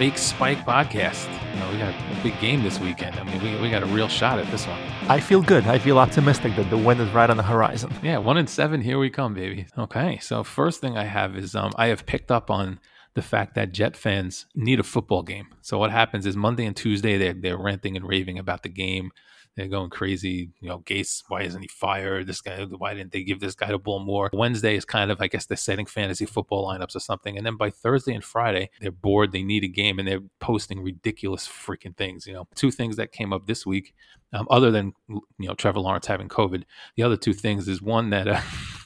Fake Spike podcast. You know, we got a big game this weekend. I mean, we, we got a real shot at this one. I feel good. I feel optimistic that the win is right on the horizon. Yeah, one in seven. Here we come, baby. Okay, so first thing I have is um, I have picked up on the fact that Jet fans need a football game. So what happens is Monday and Tuesday they're they're ranting and raving about the game. They're going crazy. You know, Gase, why isn't he fired? This guy, why didn't they give this guy the ball more? Wednesday is kind of, I guess, they're setting fantasy football lineups or something. And then by Thursday and Friday, they're bored. They need a game and they're posting ridiculous freaking things. You know, two things that came up this week, um, other than, you know, Trevor Lawrence having COVID. The other two things is one that, uh,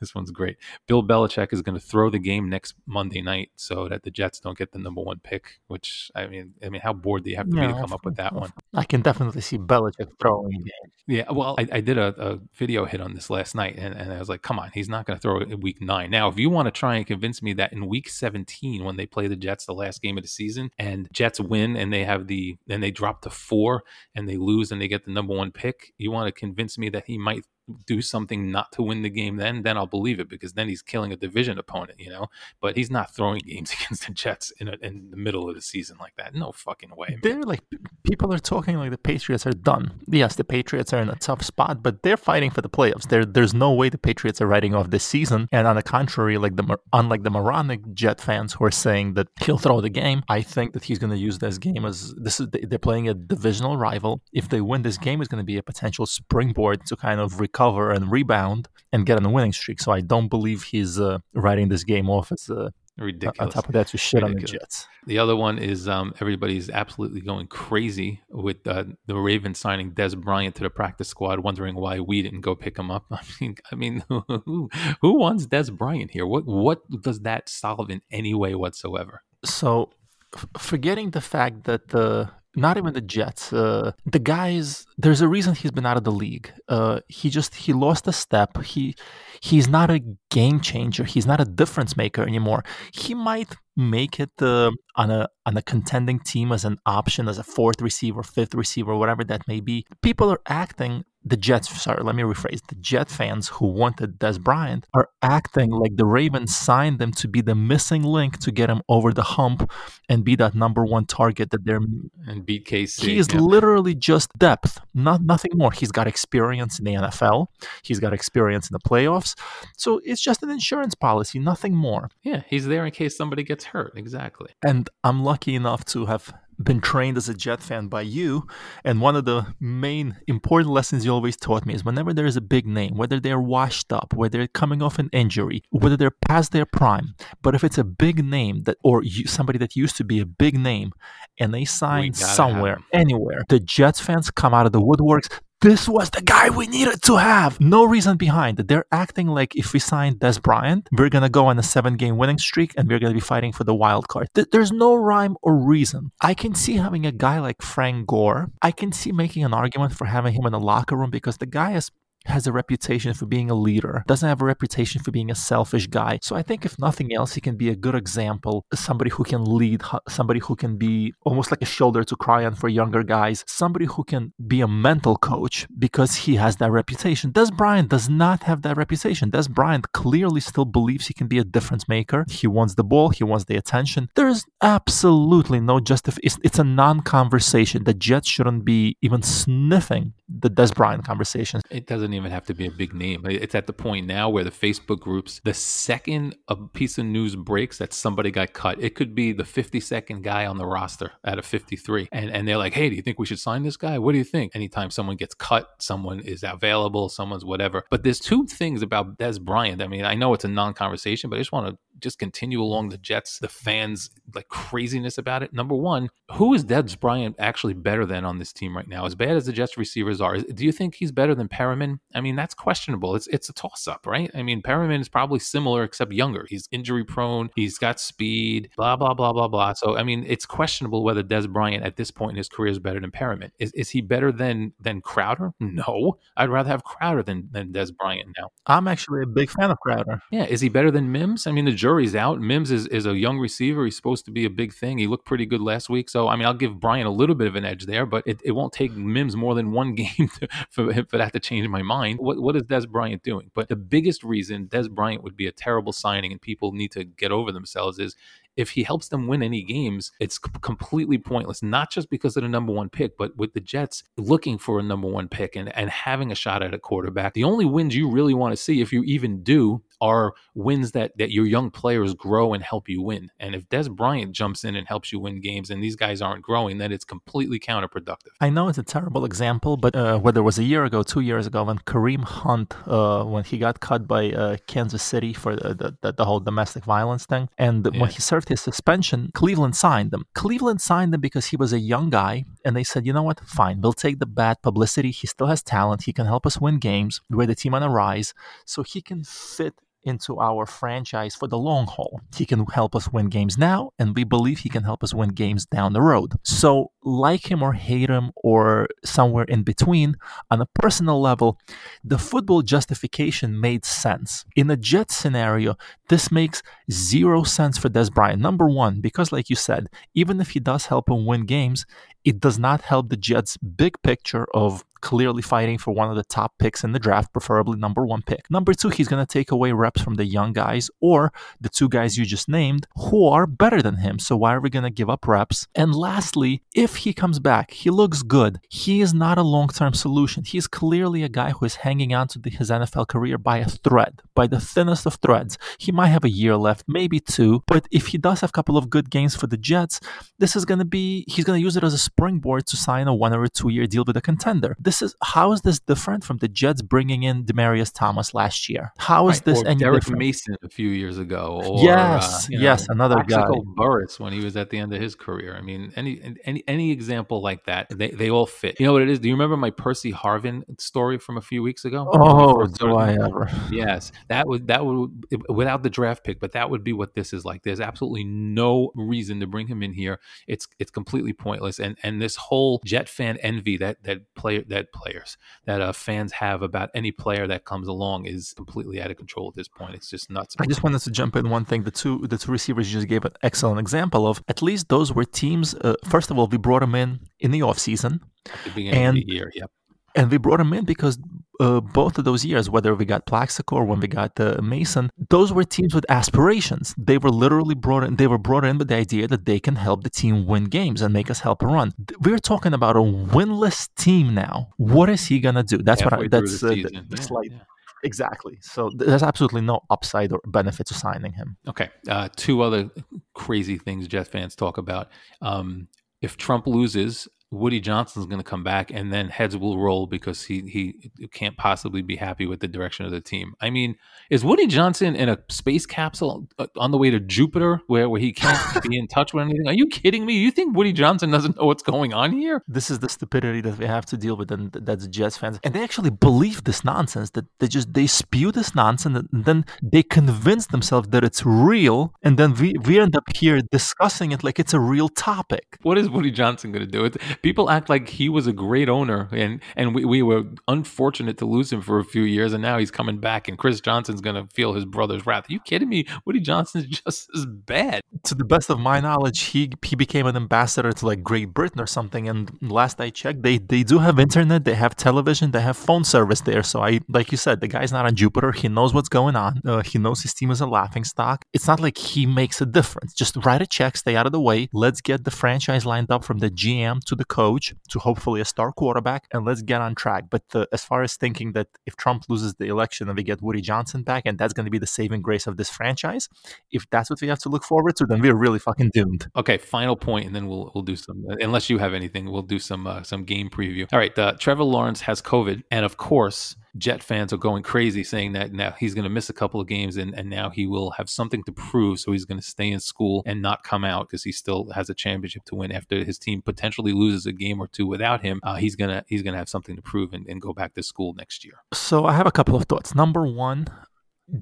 this one's great. Bill Belichick is going to throw the game next Monday night so that the Jets don't get the number one pick. Which I mean, I mean, how bored do you have to be to come up with that one? I can definitely see Belichick throwing. Yeah, well, I, I did a, a, video hit on this last night, and, and I was like, come on, he's not going to throw it in week nine. Now, if you want to try and convince me that in week 17, when they play the Jets, the last game of the season, and Jets win and they have the, then they drop to four and they lose and they get the number one pick, you want to convince me that he might do something not to win the game then then I'll believe it because then he's killing a division opponent you know? But he's not throwing games against the Jets in, a, in the middle of the season like that. No fucking way man. they're like people are talking like the Patriots are done. Yes the Patriots are in a tough spot but they're fighting for the playoffs. There there's no way the Patriots are writing off this season. And on the contrary like the unlike the moronic Jet fans who are saying that he'll throw the game I think that he's going to use this game as this is they're playing a divisional rival. If they win this game is going to be a potential springboard to kind of recover and rebound and get on a winning streak. So I don't believe he's uh, writing this game off as uh, ridiculous. On top of that, to shit ridiculous. on the Jets. The other one is um, everybody's absolutely going crazy with uh, the Ravens signing Dez Bryant to the practice squad, wondering why we didn't go pick him up. I mean, I mean, who, who wants Dez Bryant here? What what does that solve in any way whatsoever? So, f- forgetting the fact that the not even the Jets. Uh, the guys, there's a reason he's been out of the league. Uh, he just he lost a step. He he's not a game changer. He's not a difference maker anymore. He might make it uh, on a on a contending team as an option as a fourth receiver, fifth receiver, whatever that may be. People are acting the Jets, sorry, let me rephrase. The Jet fans who wanted Dez Bryant are acting like the Ravens signed them to be the missing link to get him over the hump and be that number one target that they're and beat KC. He is yeah. literally just depth, not nothing more. He's got experience in the NFL. He's got experience in the playoffs. So it's just an insurance policy, nothing more. Yeah, he's there in case somebody gets hurt. Exactly. And I'm lucky enough to have been trained as a Jet fan by you. And one of the main important lessons you always taught me is whenever there is a big name, whether they're washed up, whether they're coming off an injury, whether they're past their prime, but if it's a big name that or you, somebody that used to be a big name and they sign somewhere, anywhere, the Jets fans come out of the woodworks this was the guy we needed to have. No reason behind it. They're acting like if we sign Dez Bryant, we're going to go on a seven game winning streak and we're going to be fighting for the wild card. Th- there's no rhyme or reason. I can see having a guy like Frank Gore. I can see making an argument for having him in the locker room because the guy has has a reputation for being a leader, doesn't have a reputation for being a selfish guy. So I think if nothing else, he can be a good example, somebody who can lead, somebody who can be almost like a shoulder to cry on for younger guys, somebody who can be a mental coach because he has that reputation. Dez Bryant does not have that reputation. Dez Bryant clearly still believes he can be a difference maker. He wants the ball, he wants the attention. There's absolutely no justification. It's, it's a non-conversation. The Jets shouldn't be even sniffing the Dez Bryant conversation. It doesn't even have to be a big name. It's at the point now where the Facebook groups, the second a piece of news breaks that somebody got cut, it could be the 52nd guy on the roster out of 53. And, and they're like, hey, do you think we should sign this guy? What do you think? Anytime someone gets cut, someone is available, someone's whatever. But there's two things about Dez Bryant. I mean, I know it's a non conversation, but I just want to just continue along the Jets, the fans like craziness about it. Number one, who is Dez Bryant actually better than on this team right now? As bad as the Jets receivers are, do you think he's better than Perriman? I mean, that's questionable. It's it's a toss up, right? I mean, Perriman is probably similar except younger. He's injury prone. He's got speed. Blah blah blah blah blah. So I mean, it's questionable whether Dez Bryant at this point in his career is better than Perriman. Is is he better than than Crowder? No, I'd rather have Crowder than than Dez Bryant now. I'm actually a big fan of Crowder. Yeah, is he better than Mims? I mean, the jury's out. Mims is is a young receiver. He's supposed to be a big thing. He looked pretty good last week. So I mean, I'll give Bryant a little bit of an edge there, but it, it won't take Mims more than one game to, for for that to change my mind. What what is Dez Bryant doing? But the biggest reason Dez Bryant would be a terrible signing and people need to get over themselves is if he helps them win any games, it's completely pointless. Not just because of the number one pick, but with the Jets looking for a number one pick and, and having a shot at a quarterback. The only wins you really want to see, if you even do, are wins that that your young players grow and help you win. And if Dez Bryant jumps in and helps you win games, and these guys aren't growing, then it's completely counterproductive. I know it's a terrible example, but uh, whether it was a year ago, two years ago, when Kareem Hunt, uh, when he got cut by uh, Kansas City for the, the, the, whole domestic violence thing, and yeah. when he served his suspension, Cleveland signed him. Cleveland signed him because he was a young guy, and they said, you know what, fine, we'll take the bad publicity. He still has talent. He can help us win games. We're the team on a rise, so he can fit into our franchise for the long haul. He can help us win games now, and we believe he can help us win games down the road. So, like him or hate him or somewhere in between, on a personal level, the football justification made sense. In a Jet scenario, this makes zero sense for Dez Bryant. Number one, because, like you said, even if he does help him win games, it does not help the Jets' big picture of clearly fighting for one of the top picks in the draft, preferably number one pick. Number two, he's going to take away reps from the young guys or the two guys you just named who are better than him. So why are we going to give up reps? And lastly, if he comes back, he looks good. He is not a long term solution. He's clearly a guy who is hanging on to the, his NFL career by a thread, by the thinnest of threads. He might have a year left, maybe two, but if he does have a couple of good games for the Jets, this is going to be, he's going to use it as a springboard to sign a one or a two year deal with a contender. This is how is this different from the Jets bringing in Demaryius Thomas last year? How is right, this or any Derrick different? Mason a few years ago? Or, yes, uh, yes, know, another guy. Burress when he was at the end of his career. I mean, any any any example like that, they, they all fit. You know what it is? Do you remember my Percy Harvin story from a few weeks ago? Oh, do I ever? Yes, that would that would without the draft pick, but that would be what this is like. There's absolutely no reason to bring him in here. It's it's completely pointless. And and this whole Jet fan envy that that player that players that uh, fans have about any player that comes along is completely out of control at this point. It's just nuts. I just wanted to jump in one thing. The two the two receivers you just gave an excellent example of. At least those were teams. Uh, first of all, we brought them in in the off season. the beginning and, of the year, yep. And we brought him in because uh, both of those years, whether we got Plaxico or when we got uh, Mason, those were teams with aspirations. They were literally brought in. They were brought in with the idea that they can help the team win games and make us help a run. We're talking about a winless team now. What is he gonna do? That's Halfway what I. That's uh, the, the, yeah, yeah. Exactly. So there's absolutely no upside or benefit to signing him. Okay. Uh, two other crazy things Jet fans talk about. Um, if Trump loses, Woody Johnson's going to come back, and then heads will roll because he he can't possibly be happy with the direction of the team. I mean, is Woody Johnson in a space capsule uh, on the way to Jupiter, where where he can't be in touch with anything? Are you kidding me? You think Woody Johnson doesn't know what's going on here? This is the stupidity that we have to deal with, and that's Jets fans, and they actually believe this nonsense. That they just they spew this nonsense, and then they convince themselves that it's real, and then we we end up here discussing it like it's a real topic. What is Woody Johnson going to do? It's, people act like he was a great owner and and we, we were unfortunate to lose him for a few years and now he's coming back and Chris Johnson's gonna feel his brother's wrath. Are you kidding me? Woody Johnson's just as bad. To the best of my knowledge, he he became an ambassador to like Great Britain or something. And last I checked, they they do have internet, they have television, they have phone service there. So I like you said, the guy's not on Jupiter. He knows what's going on. Uh, he knows his team is a laughing stock. It's not like he makes a difference. Just write a check, stay out of the way. Let's get the franchise lined up from the GM to the coach to hopefully a star quarterback, and let's get on track. But the, as far as thinking that if Trump loses the election and we get Woody Johnson back, and that's going to be the saving grace of this franchise, if that's what we have to look forward to, then we're really fucking doomed. Okay, final point, and then we'll we'll do some. Unless you have anything, we'll do some uh, some game preview. All right, uh, Trevor Lawrence has COVID, and of course Jet fans are going crazy saying that now he's going to miss a couple of games and, and now he will have something to prove. So he's going to stay in school and not come out because he still has a championship to win after his team potentially loses a game or two without him. Uh, he's gonna he's gonna have something to prove and, and go back to school next year. So I have a couple of thoughts. Number one,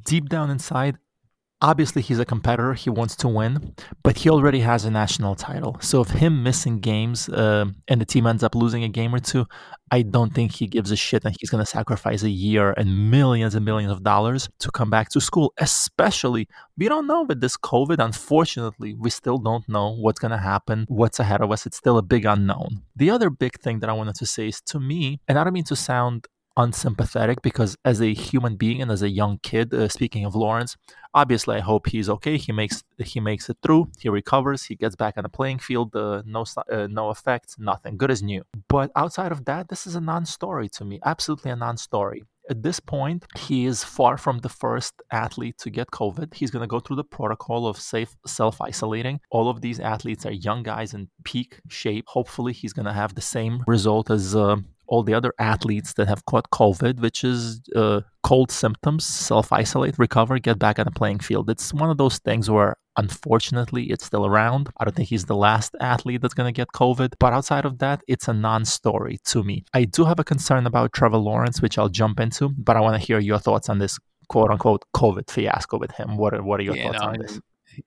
deep down inside, obviously he's a competitor. He wants to win but he already has a national title. So if him missing games uh, and the team ends up losing a game or two i don't think he gives a shit and he's going to sacrifice a year and millions and millions of dollars to come back to school especially we don't know with this covid. Unfortunately we still don't know what's going to happen what's ahead of us. It's still a big unknown. The other big thing that i wanted to say is to me and i don't mean to sound unsympathetic because as a human being and as a young kid, uh, speaking of Lawrence, obviously I hope he's okay. He makes he makes it through. He recovers. He gets back on the playing field. Uh, no uh, no effects. Nothing. Good as new. But outside of that, this is a non-story to me. Absolutely a non-story at this point, he is far from the first athlete to get COVID. He's going to go through the protocol of safe self isolating. All of these athletes are young guys in peak shape. Hopefully, he's going to have the same result as uh, all the other athletes that have caught COVID, which is uh, cold symptoms, self isolate, recover, get back on the playing field. It's one of those things where unfortunately it's still around. I don't think he's the last athlete that's going to get COVID, but outside of that, it's a non story to me. I do have a concern about Trevor Lawrence, which I'll jump into, but I want to hear your thoughts on this quote unquote COVID fiasco with him. What are, what are your yeah, thoughts no, on this?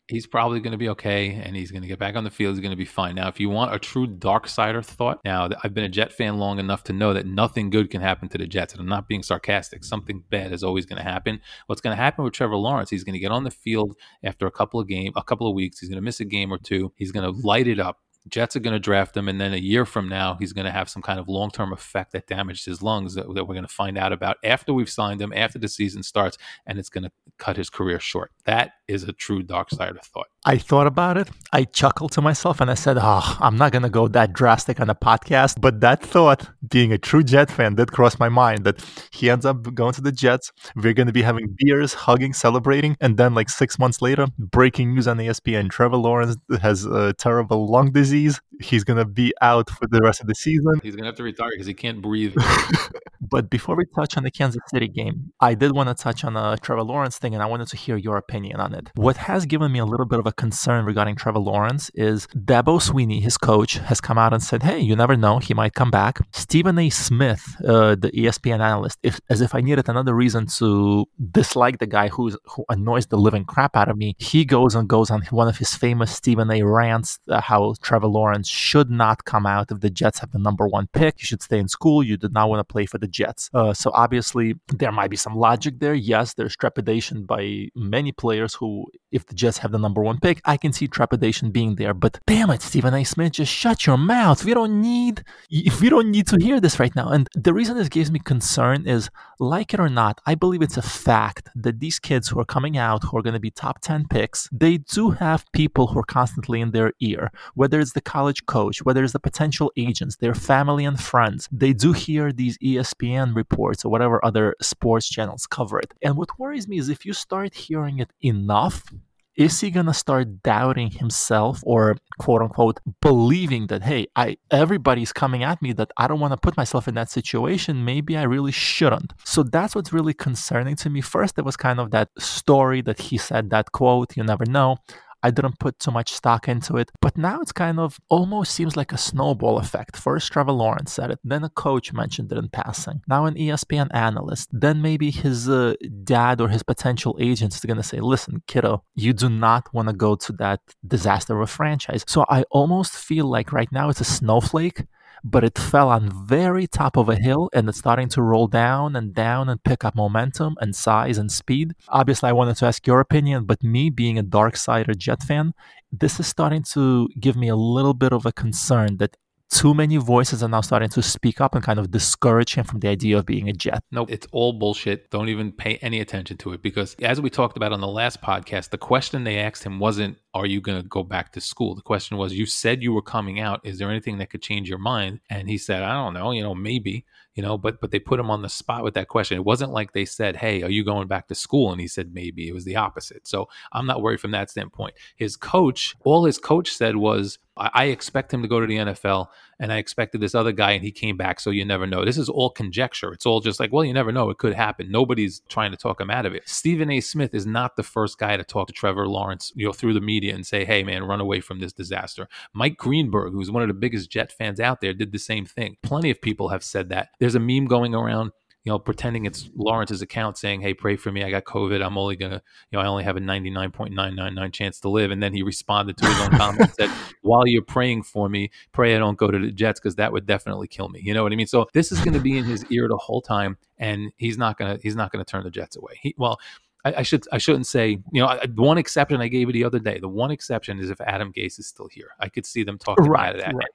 He's probably going to be okay and he's going to get back on the field. He's going to be fine. Now, if you want a true dark sider thought, now I've been a Jet fan long enough to know that nothing good can happen to the Jets. And I'm not being sarcastic. Something bad is always going to happen. What's going to happen with Trevor Lawrence? He's going to get on the field after a couple of game, a couple of weeks. He's going to miss a game or two. He's going to light it up. Jets are going to draft him, and then a year from now, he's going to have some kind of long term effect that damaged his lungs that, that, we're going to find out about after we've signed him, after the season starts, and it's going to cut his career short. That is a true dark side of thought. I thought about it. I chuckled to myself and I said, Oh, I'm not going to go that drastic on a podcast. But that thought, being a true Jet fan, did cross my mind that he ends up going to the Jets. We're going to be having beers, hugging, celebrating. And then, like six months later, breaking news on ESPN Trevor Lawrence has a terrible lung disease. He's going to be out for the rest of the season. He's going to have to retire because he can't breathe. but before we touch on the Kansas City game, I did want to touch on a Trevor Lawrence thing and I wanted to hear your opinion on it. What has given me a little bit of a concern regarding Trevor Lawrence is Dabo Swinney, his coach, has come out and said, "Hey, you never know, he might come back." Stephen A. Smith, uh, the ESPN analyst, if, as if I needed another reason to dislike the guy who's who annoys the living crap out of me, he goes and goes on one of his famous Stephen A. rants uh, how Trevor Lawrence should not come out if the Jets have the number one pick. You should stay in school. You did not want to play for the Jets. Uh, so obviously there might be some logic there. Yes, there's trepidation by many players who, if the Jets have the number one pick, I can see trepidation being there. But damn it, Stephen A. Smith, just shut your mouth. We don't need we don't need to hear this right now. And the reason this gives me concern is, like it or not, I believe it's a fact that these kids who are coming out, who are going to be top ten picks, they do have people who are constantly in their ear. Whether it's the college coach, whether it's the potential agents, their family and friends, they do hear these ESPN reports or whatever other sports channels cover it. And what worries me is if you start hearing it enough, is he gonna start doubting himself or quote unquote believing that hey i everybody's coming at me that i don't want to put myself in that situation? Maybe i really shouldn't. So that's what's really concerning to me. First there was kind of that story that he said that quote you never know I didn't put too much stock into it. But now it's kind of almost seems like a snowball effect. First, Trevor Lawrence said it, then a coach mentioned it in passing, now an ESPN analyst, then maybe his uh, dad or his potential agent is going to say, listen, kiddo, you do not want to go to that disaster of a franchise. So I almost feel like right now it's a snowflake but it fell on very top of a hill and it's starting to roll down and down and pick up momentum and size and speed. Obviously, I wanted to ask your opinion, but me being a dark side Jet fan, this is starting to give me a little bit of a concern that too many voices are now starting to speak up and kind of discourage him from the idea of being a jet. No, it's all bullshit. Don't even pay any attention to it because, as we talked about on the last podcast, the question they asked him wasn't, Are you going to go back to school? The question was, You said you were coming out. Is there anything that could change your mind? And he said, I don't know, you know, maybe you know but but they put him on the spot with that question it wasn't like they said hey are you going back to school and he said maybe it was the opposite so i'm not worried from that standpoint his coach all his coach said was I expect him to go to the NFL, and I expected this other guy, and he came back. So you never know. This is all conjecture. It's all just like, well, you never know. It could happen. Nobody's trying to talk him out of it. Stephen A. Smith is not the first guy to talk to Trevor Lawrence, you know, through the media and say, "Hey, man, run away from this disaster." Mike Greenberg, who's one of the biggest Jet fans out there, did the same thing. Plenty of people have said that. There's a meme going around you know, pretending it's Lawrence's account saying, Hey, pray for me. I got COVID. I'm only going to, you know, I only have a 99.999 chance to live. And then he responded to his own comment and said, While you're praying for me, pray I don't go to the Jets because that would definitely kill me. You know what I mean? So this is going to be in his ear the whole time. And he's not going to, he's not going to turn the Jets away. He, well, I, should I shouldn't say you know the one exception I gave you the other day. The one exception is if Adam Gase is still here. I could see them talking right, about that. Right.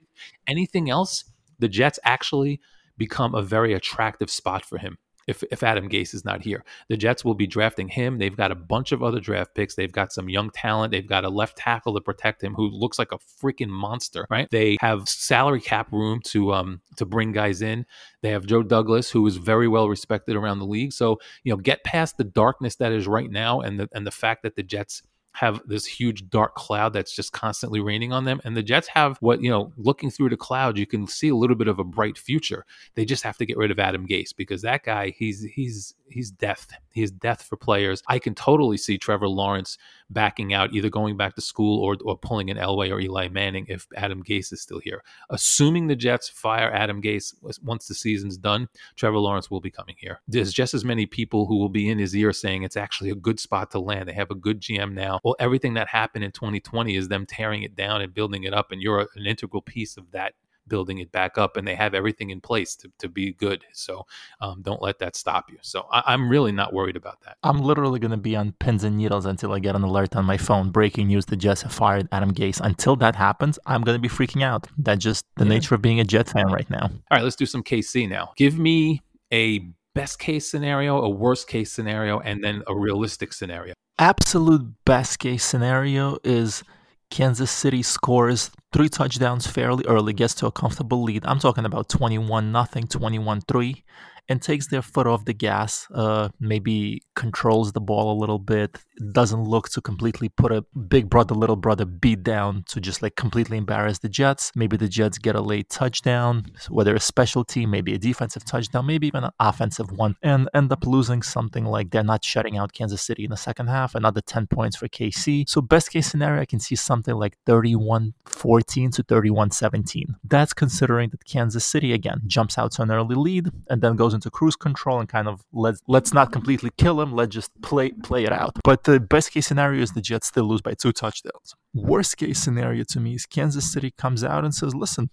Anything else, the Jets actually become a very attractive spot for him if, if Adam Gase is not here. The Jets will be drafting him. They've got a bunch of other draft picks. They've got some young talent. They've got a left tackle to protect him who looks like a freaking monster, right? They have salary cap room to um to bring guys in. They have Joe Douglas, who is very well respected around the league. So, you know, get past the darkness that is right now and the and the fact that the Jets have this huge dark cloud that's just constantly raining on them. And the Jets have what, you know, looking through the cloud, you can see a little bit of a bright future. They just have to get rid of Adam Gase because that guy, he's he's he's death. He's death for players. I can totally see Trevor Lawrence backing out, either going back to school or, or pulling an Elway or Eli Manning if Adam Gase is still here. Assuming the Jets fire Adam Gase once the season's done, Trevor Lawrence will be coming here. There's just as many people who will be in his ear saying it's actually a good spot to land. They have a good GM now. Well, everything that happened in 2020 is them tearing it down and building it up, and you're an integral piece of that building it back up and they have everything in place to, to be good. So um, don't let that stop you. So I, am really not worried about that. I'm literally going to be on pins and needles until I get an alert on my phone. Breaking news the Jets have fired Adam Gase. Until that happens, I'm going to be freaking out. That's just the yeah. nature of being a Jet fan right now. All right, let's do some KC now. Give me a best case scenario, a worst case scenario, and then a realistic scenario. Absolute best case scenario is Kansas City scores three touchdowns fairly early, gets to a comfortable lead. I'm talking about 21 nothing, 21 3 and takes their foot off the gas, uh, maybe controls the ball a little bit, doesn't look to completely put a big brother, little brother beat down to just like completely embarrass the Jets. Maybe the Jets get a late touchdown, whether a special team, maybe a defensive touchdown, maybe even an offensive one, and end up losing something like they're not shutting out Kansas City in the second half, another 10 points for KC. So, best case scenario, I can see something like 31 14 to 31 17. That's considering that Kansas City, again, jumps out to an early lead and then goes into cruise control and kind of let's let's not completely kill him. Let's just play play it out. But the best case scenario is the Jets still lose by two touchdowns. Worst case scenario to me is Kansas City comes out and says, "Listen,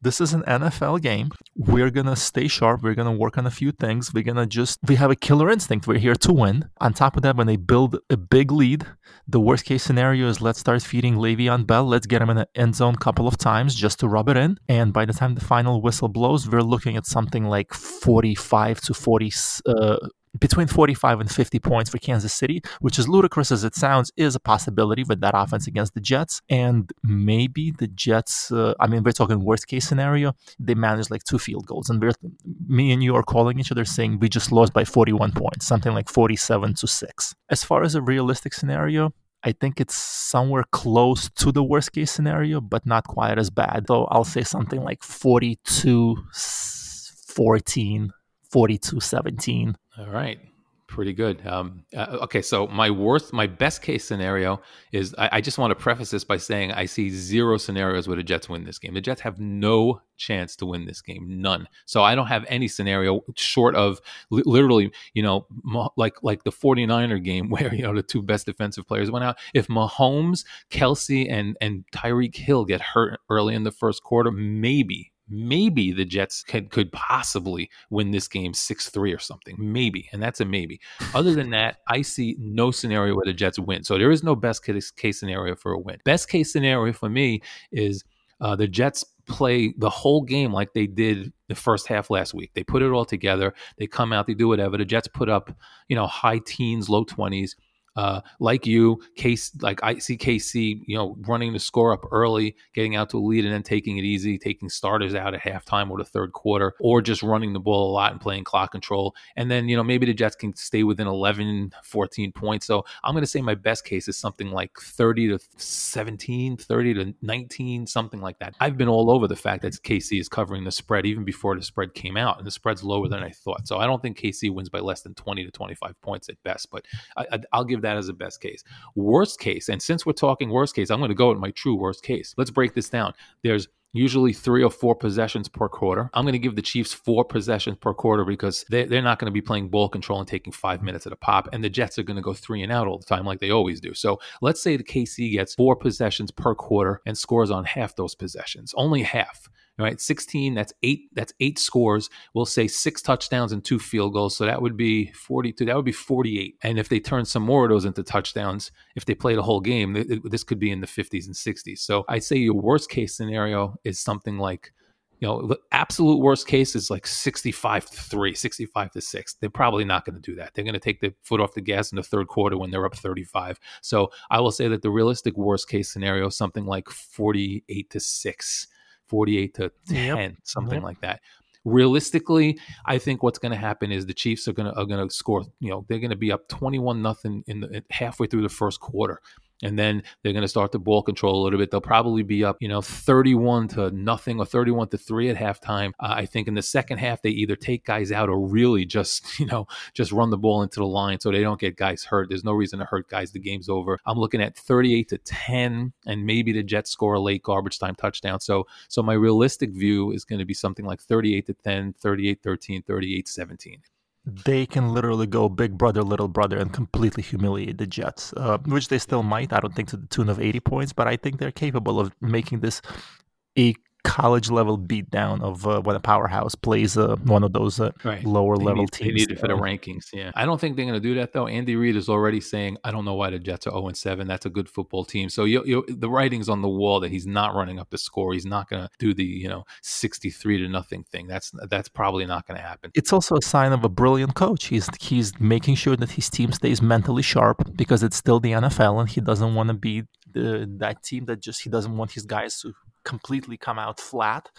this is an NFL game. We're going to stay sharp. We're going to work on a few things. We're going to just, we have a killer instinct. We're here to win. On top of that, when they build a big lead, the worst case scenario is let's start feeding Le'Veon Bell. Let's get him in the end zone a couple of times just to rub it in. And by the time the final whistle blows, we're looking at something like 45 to 40, uh, between 45 and 50 points for Kansas City, which is ludicrous as it sounds, is a possibility with that offense against the Jets. And maybe the Jets, uh, I mean, we're talking worst case scenario, they manage like two field goals. And we're, me and you are calling each other saying we just lost by 41 points, something like 47 to 6. As far as a realistic scenario, I think it's somewhere close to the worst case scenario, but not quite as bad. So I'll say something like 42 14 42 17. All right. Pretty good. Um, uh, okay, so my worst, my best case scenario is I, I, just want to preface this by saying I see zero scenarios where the Jets win this game. The Jets have no chance to win this game, none. So I don't have any scenario short of li- literally, you know, like like the 49er game where you know the two best defensive players went out. If Mahomes, Kelce, and and Tyreek Hill get hurt early in the first quarter, maybe maybe the Jets could, could possibly win this game 6 3 or something. Maybe. And that's a maybe. Other than that, I see no scenario where the Jets win. So there is no best case, case scenario for a win. Best case scenario for me is uh, the Jets play the whole game like they did the first half last week. They put it all together. They come out, they do whatever. The Jets put up, you know, high teens, low 20s uh, like you, case like I see KC, you know, running the score up early, getting out to a lead, and then taking it easy, taking starters out at halftime or the third quarter, or just running the ball a lot and playing clock control. And then, you know, maybe the Jets can stay within 11, 14 points. So I'm going to say my best case is something like 30 to 17, 30 to 19, something like that. I've been all over the fact that KC is covering the spread even before the spread came out, and the spread's lower than I thought. So I don't think KC wins by less than 20 to 25 points at best, but I, will give that as a best case. Worst case, and since we're talking worst case, I'm going to go with my true worst case. Let's break this down. There's usually three or four possessions per quarter. I'm going to give the Chiefs four possessions per quarter because they, they're not going to be playing ball control and taking five minutes at a pop. And the Jets are going to go three and out all the time like they always do. So let's say the KC gets four possessions per quarter and scores on half those possessions, only half. Right, 16, that's eight, that's eight scores. We'll say six touchdowns and two field goals. So that would be 42, that would be 48. And if they turn some more of those into touchdowns, if they play the whole game, this could be in the 50s and 60s. So I'd say your worst case scenario is something like you know, the absolute worst case is like 65 to 3, 65 to 6. They're probably not going to do that. They're going to take the foot off the gas in the third quarter when they're up 35. So I will say that the realistic worst case scenario is something like 48 to 6, 48 to 10, yep. something yep. like that. Realistically, I think what's going to happen is the Chiefs are going to are going to score. You know, they're going to be up twenty one nothing in the halfway through the first quarter and then they're going to start the ball control a little bit. They'll probably be up, you know, 31 to nothing or 31 to 3 at halftime. Uh, I think in the second half they either take guys out or really just, you know, just run the ball into the line so they don't get guys hurt. There's no reason to hurt guys. The game's over. I'm looking at 38 to 10 and maybe the Jets score a late garbage time touchdown. So so my realistic view is going to be something like 38 to 10, 38 13, 38 17 they can literally go big brother, little brother, and completely humiliate the Jets, uh, which they still might. I don't think to the tune of 80 points, but I think they're capable of making this a college level beatdown of uh, when a powerhouse plays uh, one of those uh, right. lower they level need, teams. They need it for the rankings. Yeah, I don't think they're going to do that though. Andy Reid is already saying, "I don't know why the Jets are zero oh and seven. That's a good football team." So you, you, the writing's on the wall that he's not running up the score. He's not going to do the you know sixty three to nothing thing. That's that's probably not going to happen. It's also a sign of a brilliant coach. He's he's making sure that his team stays mentally sharp because it's still the NFL and he doesn't want to be the, that team that just he doesn't want his guys to completely come out flat.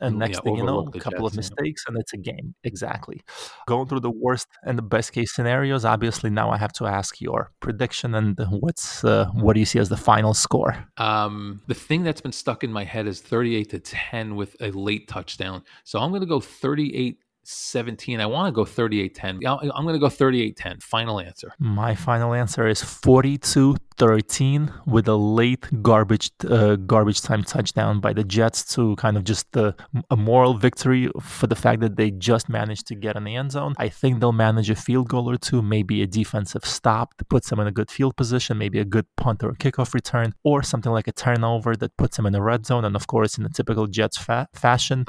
And next yeah, thing you know, a couple Jets, of mistakes, yeah. and it's a game. Exactly. Going through the worst and the best case scenarios. Obviously, now I have to ask your prediction and what's uh, what do you see as the final score? Um, the thing that's been stuck in my head is thirty-eight to ten with a late touchdown. So I'm going to go thirty-eight 17. I want to go 38 10. I'm going to go 38 10. Final answer. My final answer is 42 13 with a late garbage uh, garbage time touchdown by the Jets to kind of just uh, a moral victory for the fact that they just managed to get in the end zone. I think they'll manage a field goal or two, maybe a defensive stop that puts them in a good field position, maybe a good punt or a kickoff return, or something like a turnover that puts them in the red zone. And of course, in the typical Jets fa- fashion,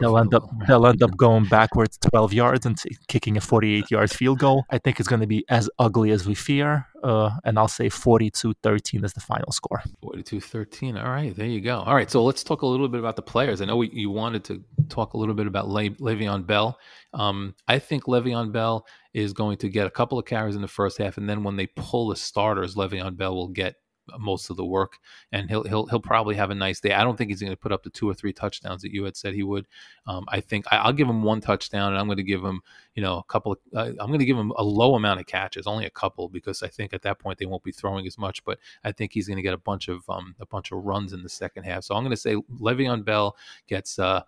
they'll end up they'll end up going backwards 12 yards and t- kicking a 48 yard field goal. I think it's going to be as ugly as we fear uh, and I'll say 42 13 is the final score. 42 13. All right, there you go. All right, so let's talk a little bit about the players. I know we, you wanted to talk a little bit about Le- Le'Veon Bell. Um, I think Le'Veon Bell is going to get a couple of carries in the first half, and then when they pull the starters, Le'Veon Bell will get most of the work, and he'll he'll he'll probably have a nice day. I don't think he's going to put up the two or three touchdowns that you had said he would. Um, I think I, will give him one touchdown, and I'm going to give him you know a couple. Of, uh, I'm going to give him a low amount of catches, only a couple, because I think at that point they won't be throwing as much. But I think he's going to get a bunch of um, a bunch of runs in the second half. So I'm going to say Le'Veon Bell gets. Uh,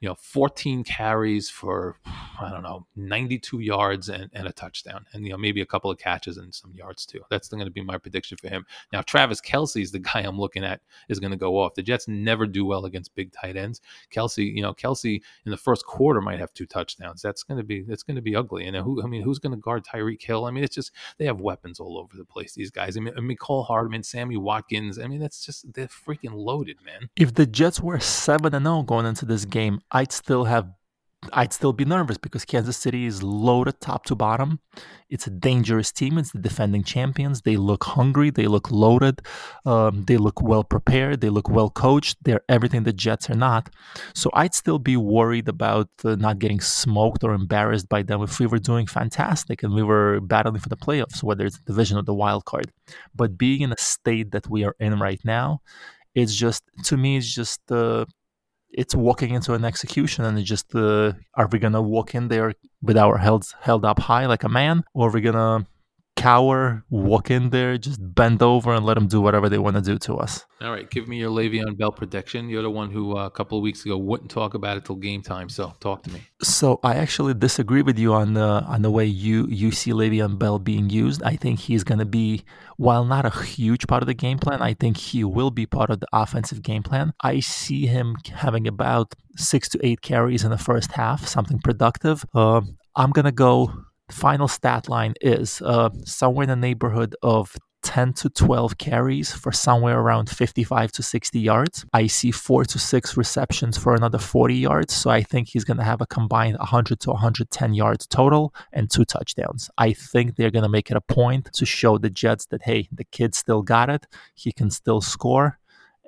you know, 14 carries for, I don't know, 92 yards and, and a touchdown, and, you know, maybe a couple of catches and some yards too. That's going to be my prediction for him. Now, Travis Kelce is the guy I'm looking at is going to go off. The Jets never do well against big tight ends. Kelce you know, Kelce in the first quarter might have two touchdowns. That's going to be, that's going to be ugly. And who, I mean, who's going to guard Tyreek Hill? I mean, it's just, they have weapons all over the place, these guys. I mean, Mecole Hardman, Sammy Watkins. I mean, that's just, they're freaking loaded, man. If the Jets were 7 0 going into this game, I'd still have I'd still be nervous because Kansas City is loaded top to bottom. It's a dangerous team. It's the defending champions. They look hungry. They look loaded. Um, they look well prepared. They look well coached. They're everything the Jets are not. So I'd still be worried about uh, not getting smoked or embarrassed by them if we were doing fantastic and we were battling for the playoffs, whether it's the division or the wild card. But being in a state that we are in right now, it's just to me, it's just uh, it's walking into an execution and just uh, are we gonna walk in there with our heads held up high like a man or are we gonna cower, walk in there, just bend over and let them do whatever they want to do to us. All right, give me your Le'Veon Bell prediction. You're the one who uh, a couple of weeks ago wouldn't talk about it till game time. So talk to me. So I actually disagree with you on the on the way you you see Le'Veon Bell being used. I think he's going to be, while not a huge part of the game plan, I think he will be part of the offensive game plan. I see him having about six to eight carries in the first half, something productive. Uh, I'm gonna go final stat line is uh, somewhere in the neighborhood of 10 to 12 carries for somewhere around 55 to 60 yards. I see four to six receptions for another 40 yards. So I think he's going to have a combined 100 to 110 yards total and two touchdowns. I think they're going to make it a point to show the Jets that, hey, the kid still got it. He can still score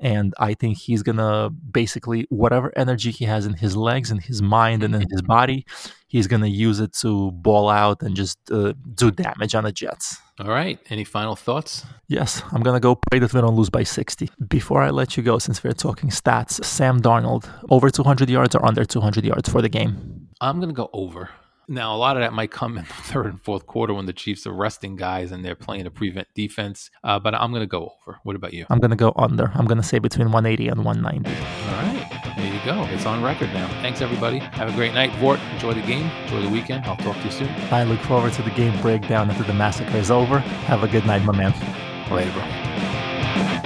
And I think he's going to basically, whatever energy he has in his legs and his mind and in his body, he's going to use it to ball out and just uh, do damage on the Jets. All right. Any final thoughts? Yes, I'm going to go pray that we don't lose by 60. Before I let you go, since we're talking stats, Sam Darnold, over 200 yards or under 200 yards for the game? I'm going to go over. Now, a lot of that might come in the third and fourth quarter when the Chiefs are resting guys and they're playing a prevent defense. Uh, but I'm going to go over. What about you? I'm going to go under. I'm going to say between 180 and 190. All right. There you go. It's on record now. Thanks, everybody. Have a great night. Vort, enjoy the game. Enjoy the weekend. I'll talk to you soon. I look forward to the game breakdown after the massacre is over. Have a good night, my man. Later, bro.